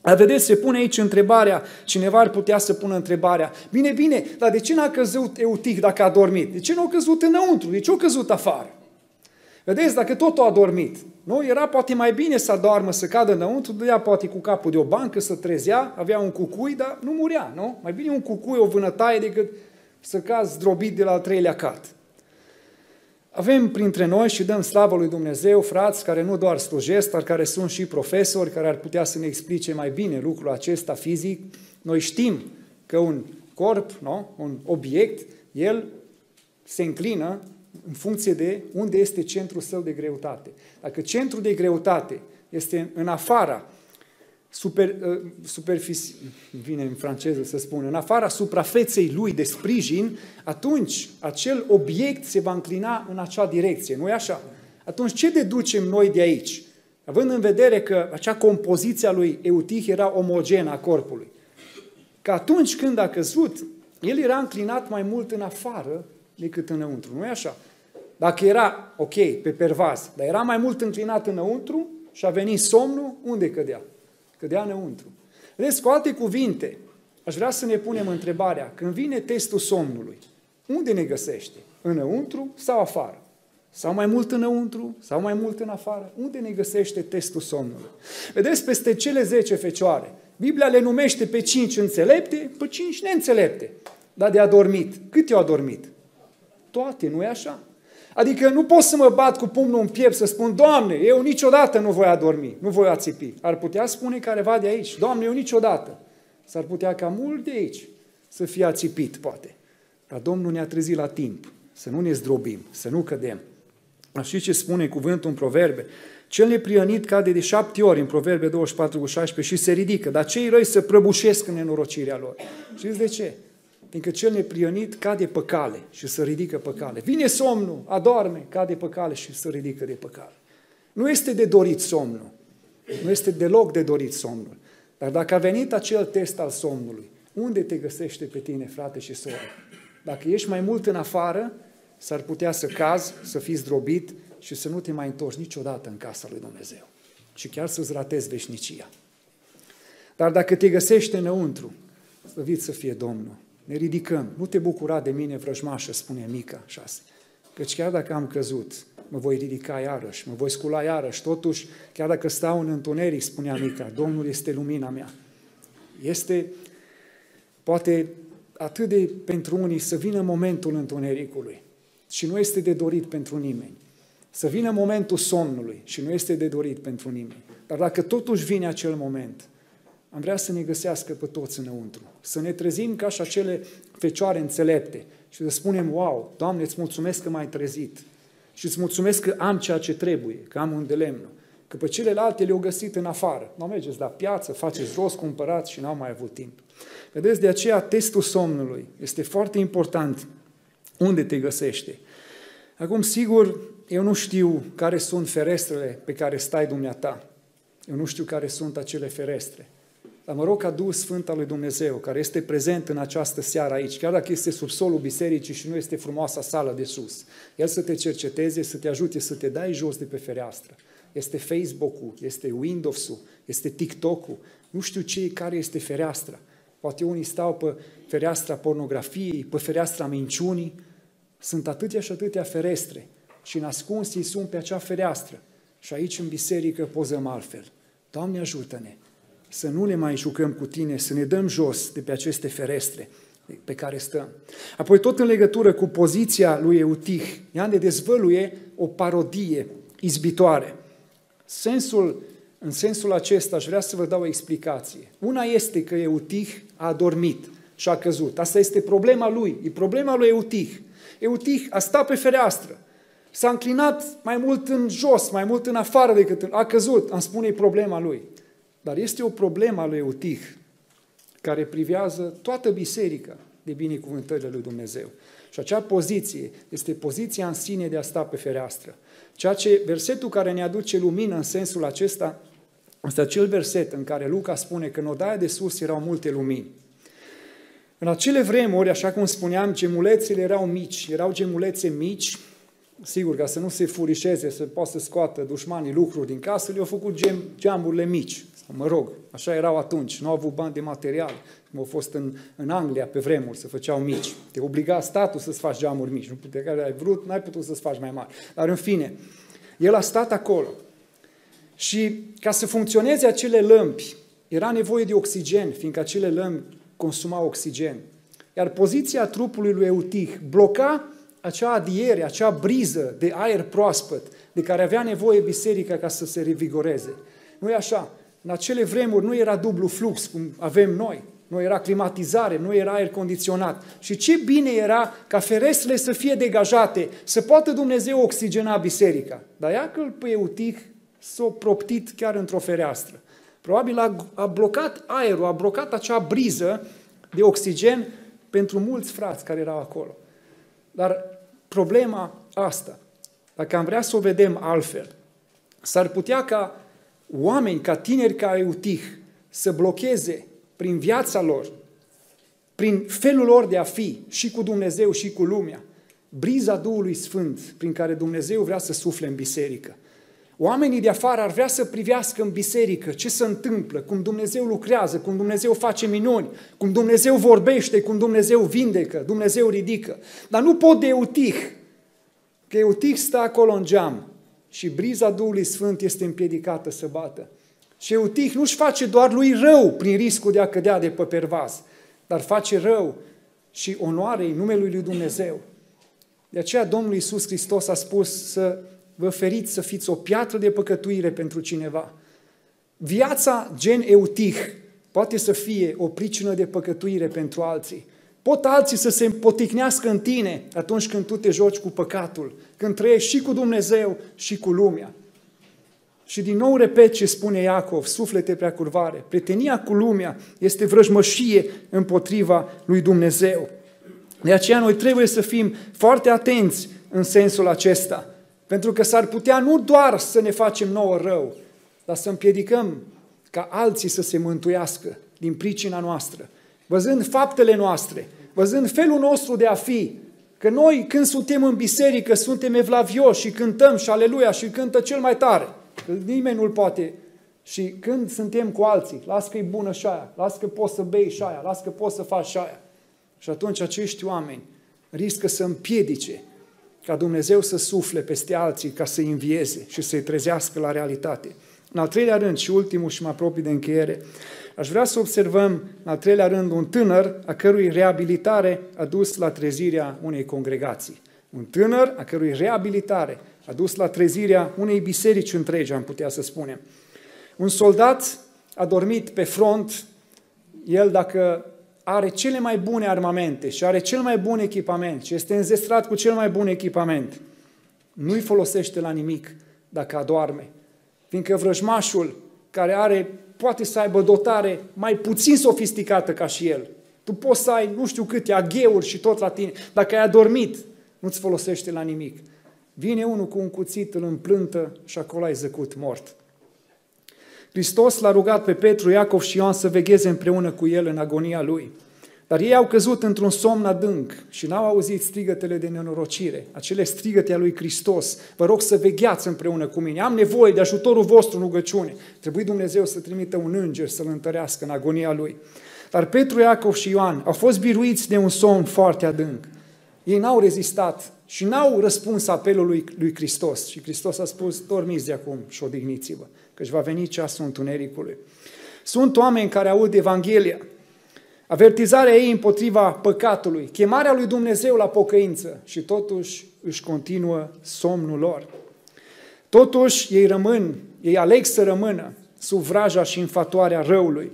Dar vedeți, se pune aici întrebarea, cineva ar putea să pună întrebarea, bine, bine, dar de ce n-a căzut Eutic dacă a dormit? De ce nu a căzut înăuntru? De ce a căzut afară? Vedeți, dacă totul a dormit, nu? Era poate mai bine să doarmă, să cadă înăuntru, dădea poate cu capul de o bancă, să trezea, avea un cucui, dar nu murea, nu? Mai bine un cucui, o vânătaie, decât să cazi zdrobit de la al treilea cat. Avem printre noi și dăm slavă lui Dumnezeu frați care nu doar slujesc, dar care sunt și profesori, care ar putea să ne explice mai bine lucrul acesta fizic. Noi știm că un corp, nu? un obiect, el se înclină în funcție de unde este centrul său de greutate. Dacă centrul de greutate este în afara super, uh, superfici, vine în franceză să spun, în afara suprafeței lui de sprijin, atunci acel obiect se va înclina în acea direcție, nu e așa? Atunci ce deducem noi de aici? Având în vedere că acea compoziție a lui Eutih era omogenă a corpului, că atunci când a căzut, el era înclinat mai mult în afară decât înăuntru, nu e așa? Dacă era, ok, pe pervaz, dar era mai mult înclinat înăuntru și a venit somnul, unde cădea? Cădea înăuntru. Vedeți, cu alte cuvinte, aș vrea să ne punem întrebarea, când vine testul somnului, unde ne găsește? Înăuntru sau afară? Sau mai mult înăuntru, sau mai mult în afară? Unde ne găsește testul somnului? Vedeți, peste cele 10 fecioare, Biblia le numește pe 5 înțelepte, pe 5 neînțelepte. Dar de adormit, cât i-au adormit? Toate, nu e așa? Adică nu pot să mă bat cu pumnul în piept să spun, Doamne, eu niciodată nu voi adormi, nu voi ațipi. Ar putea spune careva de aici, Doamne, eu niciodată. S-ar putea ca mult de aici să fie ațipit, poate. Dar Domnul ne-a trezit la timp, să nu ne zdrobim, să nu cădem. Așa ce spune cuvântul în proverbe? Cel neprianit cade de șapte ori în Proverbe 24 cu 16 și se ridică, dar cei răi se prăbușesc în nenorocirea lor. Știți de ce? Fiindcă cel neprionit cade pe cale și se ridică pe cale. Vine somnul, adorme, cade pe cale și se ridică de pe cale. Nu este de dorit somnul. Nu este deloc de dorit somnul. Dar dacă a venit acel test al somnului, unde te găsește pe tine, frate și soră? Dacă ești mai mult în afară, s-ar putea să cazi, să fii zdrobit și să nu te mai întorci niciodată în casa lui Dumnezeu. Și chiar să-ți ratezi veșnicia. Dar dacă te găsești înăuntru, slăvit să fie Domnul, ne ridicăm. Nu te bucura de mine, vrăjmașă, spune Mica 6. Căci chiar dacă am căzut, mă voi ridica iarăși, mă voi scula iarăși. Totuși, chiar dacă stau în întuneric, spunea Mica, Domnul este lumina mea. Este, poate, atât de pentru unii să vină momentul întunericului și nu este de dorit pentru nimeni. Să vină momentul somnului și nu este de dorit pentru nimeni. Dar dacă totuși vine acel moment, am vrea să ne găsească pe toți înăuntru. Să ne trezim ca și acele fecioare înțelepte și să spunem, wow, Doamne, îți mulțumesc că m-ai trezit. și îți mulțumesc că am ceea ce trebuie, că am un de lemn. Că pe celelalte le-au găsit în afară. Nu mergeți la piață, faceți rost, cumpărați și n-au mai avut timp. Vedeți, de aceea testul somnului este foarte important. Unde te găsește? Acum, sigur, eu nu știu care sunt ferestrele pe care stai dumneata. Eu nu știu care sunt acele ferestre. Dar mă rog ca Duhul Sfânt al lui Dumnezeu, care este prezent în această seară aici, chiar dacă este sub solul bisericii și nu este frumoasa sală de sus, El să te cerceteze, să te ajute să te dai jos de pe fereastră. Este Facebook-ul, este Windows-ul, este TikTok-ul, nu știu ce, care este fereastra. Poate unii stau pe fereastra pornografiei, pe fereastra minciunii. Sunt atâtea și atâtea ferestre și nascunsii sunt pe acea fereastră. Și aici în biserică pozăm altfel. Doamne ajută-ne să nu ne mai jucăm cu tine, să ne dăm jos de pe aceste ferestre pe care stăm. Apoi tot în legătură cu poziția lui Eutih, ea ne dezvăluie o parodie izbitoare. Sensul, în sensul acesta aș vrea să vă dau o explicație. Una este că Eutih a dormit și a căzut. Asta este problema lui, e problema lui Eutih. Eutih a stat pe fereastră, s-a înclinat mai mult în jos, mai mult în afară decât în... a căzut, am spune problema lui. Dar este o problemă a lui Eutih care privează toată biserica de binecuvântările lui Dumnezeu. Și acea poziție este poziția în sine de a sta pe fereastră. Ceea ce versetul care ne aduce lumină în sensul acesta este acel verset în care Luca spune că în odaia de sus erau multe lumini. În acele vremuri, așa cum spuneam, gemulețele erau mici, erau gemulețe mici, sigur, ca să nu se furișeze, să poată să scoată dușmanii lucruri din casă, le-au făcut gem, geamurile mici, mă rog, așa erau atunci, nu au avut bani de material, cum au fost în, în Anglia pe vremuri, să făceau mici. Te obliga statul să-ți faci geamuri mici, nu pe care ai vrut, n-ai putut să-ți faci mai mari. Dar în fine, el a stat acolo. Și ca să funcționeze acele lămpi, era nevoie de oxigen, fiindcă acele lămpi consumau oxigen. Iar poziția trupului lui Eutih bloca acea adiere, acea briză de aer proaspăt de care avea nevoie biserica ca să se revigoreze. Nu e așa? În acele vremuri nu era dublu flux, cum avem noi. Nu era climatizare, nu era aer condiționat. Și ce bine era ca ferestrele să fie degajate, să poată Dumnezeu oxigena biserica. Dar ia că pe Eutih s-a proptit chiar într-o fereastră. Probabil a, a blocat aerul, a blocat acea briză de oxigen pentru mulți frați care erau acolo. Dar problema asta, dacă am vrea să o vedem altfel, s-ar putea ca oameni ca tineri ca Eutih să blocheze prin viața lor, prin felul lor de a fi și cu Dumnezeu și cu lumea, briza Duhului Sfânt prin care Dumnezeu vrea să sufle în biserică. Oamenii de afară ar vrea să privească în biserică ce se întâmplă, cum Dumnezeu lucrează, cum Dumnezeu face minuni, cum Dumnezeu vorbește, cum Dumnezeu vindecă, Dumnezeu ridică. Dar nu pot de Eutih, că Eutih stă acolo în geam și briza Duhului Sfânt este împiedicată să bată. Și Eutih nu-și face doar lui rău prin riscul de a cădea de pe pervaz, dar face rău și onoarei numelui lui Dumnezeu. De aceea Domnul Iisus Hristos a spus să vă feriți să fiți o piatră de păcătuire pentru cineva. Viața gen Eutih poate să fie o pricină de păcătuire pentru alții. Pot alții să se împoticnească în tine atunci când tu te joci cu păcatul, când trăiești și cu Dumnezeu și cu lumea. Și din nou repet ce spune Iacov, suflete prea curvare, prietenia cu lumea este vrăjmășie împotriva lui Dumnezeu. De aceea noi trebuie să fim foarte atenți în sensul acesta, pentru că s-ar putea nu doar să ne facem nouă rău, dar să împiedicăm ca alții să se mântuiască din pricina noastră, văzând faptele noastre, văzând felul nostru de a fi, că noi când suntem în biserică suntem evlavioși și cântăm și aleluia și cântă cel mai tare, că nimeni nu-l poate. Și când suntem cu alții, las că e bună și aia, las că poți să bei și aia, las că poți să faci și aia. Și atunci acești oameni riscă să împiedice ca Dumnezeu să sufle peste alții ca să-i învieze și să-i trezească la realitate. În al treilea rând și ultimul și mă apropii de încheiere, Aș vrea să observăm, în al treilea rând, un tânăr a cărui reabilitare a dus la trezirea unei congregații. Un tânăr a cărui reabilitare a dus la trezirea unei biserici întregi, am putea să spunem. Un soldat a dormit pe front, el dacă are cele mai bune armamente și are cel mai bun echipament și este înzestrat cu cel mai bun echipament, nu-i folosește la nimic dacă adorme. Fiindcă vrăjmașul care are, poate să aibă dotare mai puțin sofisticată ca și el. Tu poți să ai nu știu câte agheuri și tot la tine. Dacă ai adormit, nu-ți folosește la nimic. Vine unul cu un cuțit, îl împlântă și acolo ai zăcut mort. Hristos l-a rugat pe Petru, Iacov și Ioan să vegheze împreună cu el în agonia lui. Dar ei au căzut într-un somn adânc și n-au auzit strigătele de nenorocire, acele strigăte a lui Hristos. Vă rog să vegheați împreună cu mine. Am nevoie de ajutorul vostru în rugăciune. Trebuie Dumnezeu să trimită un înger să-l întărească în agonia lui. Dar Petru, Iacov și Ioan au fost biruiți de un somn foarte adânc. Ei n-au rezistat și n-au răspuns apelului lui Hristos. Și Hristos a spus, dormiți de acum și odihniți-vă, căci va veni ceasul întunericului. Sunt oameni care aud Evanghelia, avertizarea ei împotriva păcatului, chemarea lui Dumnezeu la pocăință și totuși își continuă somnul lor. Totuși ei rămân, ei aleg să rămână sub vraja și infatoarea răului.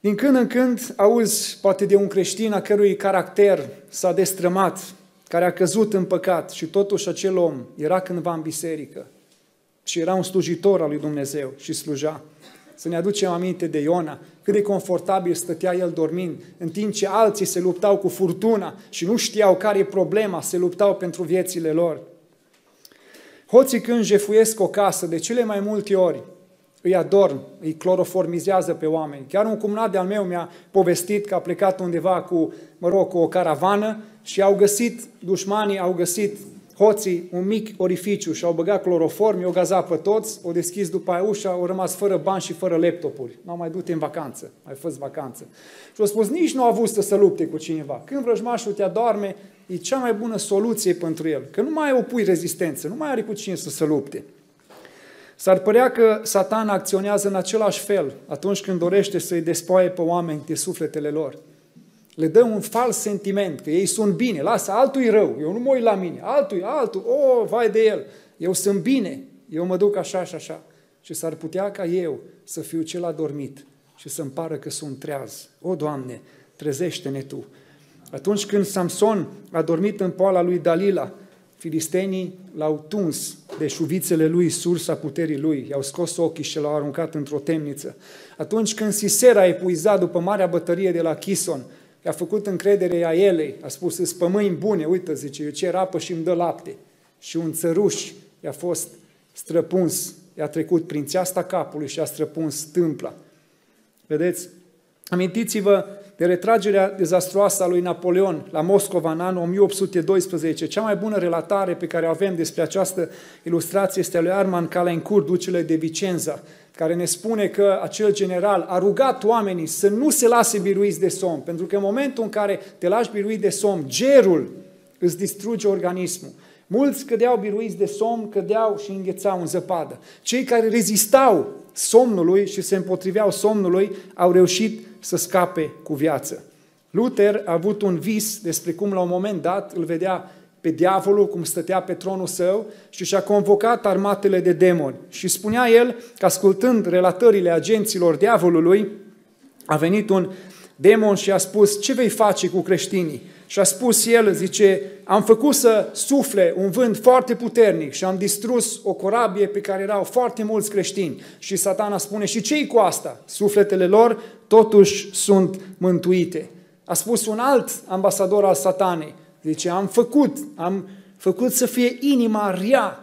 Din când în când auzi poate de un creștin a cărui caracter s-a destrămat, care a căzut în păcat și totuși acel om era cândva în biserică și era un slujitor al lui Dumnezeu și sluja. Să ne aducem aminte de Iona, cât de confortabil stătea el dormind, în timp ce alții se luptau cu furtuna și nu știau care e problema, se luptau pentru viețile lor. Hoții când jefuiesc o casă, de cele mai multe ori, îi adorm, îi cloroformizează pe oameni. Chiar un cumnat de-al meu mi-a povestit că a plecat undeva cu, mă rog, cu o caravană și au găsit, dușmanii au găsit hoții un mic orificiu și au băgat cloroform, i-au gazat pe toți, au deschis după aia ușa, au rămas fără bani și fără laptopuri. N-au mai dut în vacanță, mai fost vacanță. Și au spus, nici nu a avut să se lupte cu cineva. Când vrăjmașul te adorme, e cea mai bună soluție pentru el, că nu mai opui rezistență, nu mai are cu cine să se lupte. S-ar părea că Satan acționează în același fel atunci când dorește să-i despoie pe oameni de sufletele lor. Le dă un fals sentiment că ei sunt bine, lasă, altul rău, eu nu mă uit la mine, altul, altul, o, oh, vai de el, eu sunt bine, eu mă duc așa și așa. Și s-ar putea ca eu să fiu cel adormit și să-mi pară că sunt treaz. O, Doamne, trezește-ne Tu. Atunci când Samson a dormit în poala lui Dalila, Filistenii l-au tuns de șuvițele lui, sursa puterii lui, i-au scos ochii și l-au aruncat într-o temniță. Atunci când Sisera a epuizat după marea bătărie de la Chison, i-a făcut încredere a elei, a spus, îți pămâini bune, uite, zice, eu cer apă și îmi dă lapte. Și un țăruș i-a fost străpuns, i-a trecut prin țeasta capului și a străpuns tâmpla. Vedeți? Amintiți-vă de retragerea dezastruoasă a lui Napoleon la Moscova în anul 1812. Cea mai bună relatare pe care o avem despre această ilustrație este a lui Arman Calencourt, ducele de Vicenza, care ne spune că acel general a rugat oamenii să nu se lase biruiți de somn, pentru că în momentul în care te lași biruit de somn, gerul îți distruge organismul. Mulți cădeau biruiți de somn, cădeau și înghețau în zăpadă. Cei care rezistau somnului și se împotriveau somnului au reușit să scape cu viață. Luther a avut un vis despre cum la un moment dat îl vedea pe diavolul cum stătea pe tronul său și și-a convocat armatele de demoni. Și spunea el că ascultând relatările agenților diavolului, a venit un demon și a spus, ce vei face cu creștinii? Și a spus el, zice, am făcut să sufle un vânt foarte puternic și am distrus o corabie pe care erau foarte mulți creștini. Și satana spune, și ce cu asta? Sufletele lor totuși sunt mântuite. A spus un alt ambasador al satanei, zice, am făcut, am făcut să fie inima rea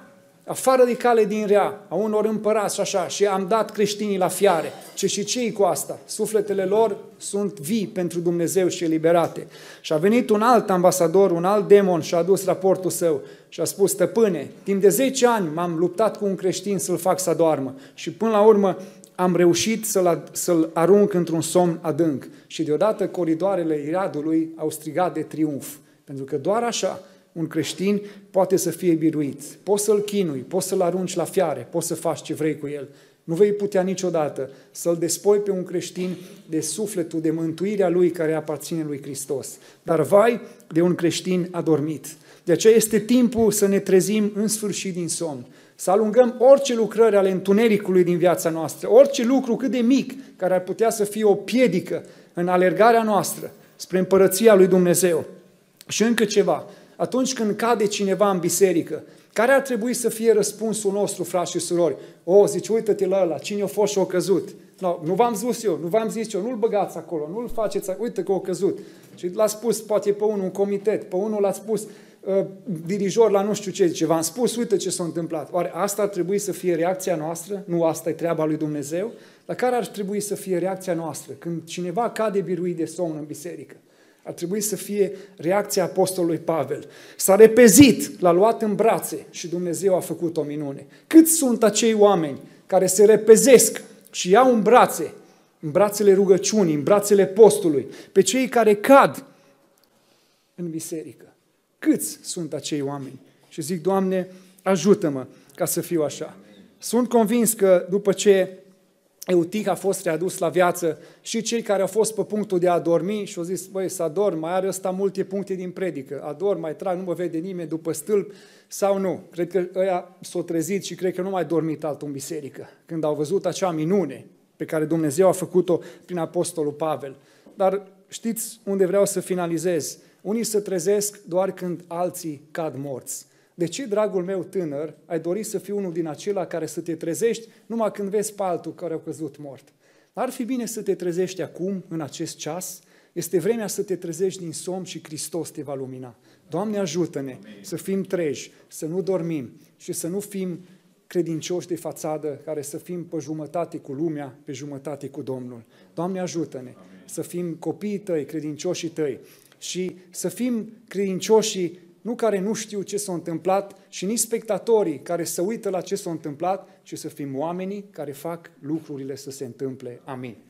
afară de cale din rea, a unor împărați și așa, și am dat creștinii la fiare. Ce și cei cu asta? Sufletele lor sunt vii pentru Dumnezeu și eliberate. Și a venit un alt ambasador, un alt demon și a adus raportul său și a spus, stăpâne, timp de 10 ani m-am luptat cu un creștin să-l fac să doarmă și până la urmă am reușit să-l, să arunc într-un somn adânc. Și deodată coridoarele iradului au strigat de triumf. Pentru că doar așa un creștin poate să fie biruit. Poți să-l chinui, poți să-l arunci la fiare, poți să faci ce vrei cu el. Nu vei putea niciodată să-l despoi pe un creștin de sufletul, de mântuirea lui care aparține lui Hristos. Dar vai de un creștin adormit. De aceea este timpul să ne trezim în sfârșit din somn, să alungăm orice lucrări ale întunericului din viața noastră, orice lucru cât de mic care ar putea să fie o piedică în alergarea noastră spre împărăția lui Dumnezeu. Și încă ceva, atunci când cade cineva în biserică, care ar trebui să fie răspunsul nostru, frați și surori? O, zici, uite-te la ăla, cine a fost și a căzut. No, nu v-am zis eu, nu v-am zis eu, nu-l băgați acolo, nu-l faceți, uite că a căzut. Și l-a spus, poate pe unul un comitet, pe unul l-a spus uh, dirijor la nu știu ce, zice, v-am spus, uite ce s-a întâmplat. Oare asta ar trebui să fie reacția noastră? Nu asta e treaba lui Dumnezeu? La care ar trebui să fie reacția noastră când cineva cade biruit de somn în biserică? Ar trebui să fie reacția apostolului Pavel. S-a repezit, l-a luat în brațe și Dumnezeu a făcut o minune. Cât sunt acei oameni care se repezesc și iau în brațe, în brațele rugăciunii, în brațele postului, pe cei care cad în biserică? Câți sunt acei oameni? Și zic, Doamne, ajută-mă ca să fiu așa. Sunt convins că după ce Eutic a fost readus la viață și cei care au fost pe punctul de a dormi și au zis, băi, să adorm, mai are ăsta multe puncte din predică, adorm, mai trag, nu mă vede nimeni după stâlp sau nu. Cred că ăia s-au trezit și cred că nu mai dormit altul în biserică, când au văzut acea minune pe care Dumnezeu a făcut-o prin Apostolul Pavel. Dar știți unde vreau să finalizez? Unii se trezesc doar când alții cad morți. De ce, dragul meu tânăr, ai dori să fii unul din acela care să te trezești numai când vezi pe altul care a căzut mort? Ar fi bine să te trezești acum, în acest ceas, este vremea să te trezești din somn și Hristos te va lumina. Doamne, ajută-ne Amin. să fim treji, să nu dormim și să nu fim credincioși de fațadă, care să fim pe jumătate cu lumea, pe jumătate cu Domnul. Doamne, ajută-ne Amin. să fim copiii tăi, credincioșii tăi și să fim credincioșii nu care nu știu ce s-a întâmplat și nici spectatorii care se uită la ce s-a întâmplat, ci să fim oamenii care fac lucrurile să se întâmple. Amin.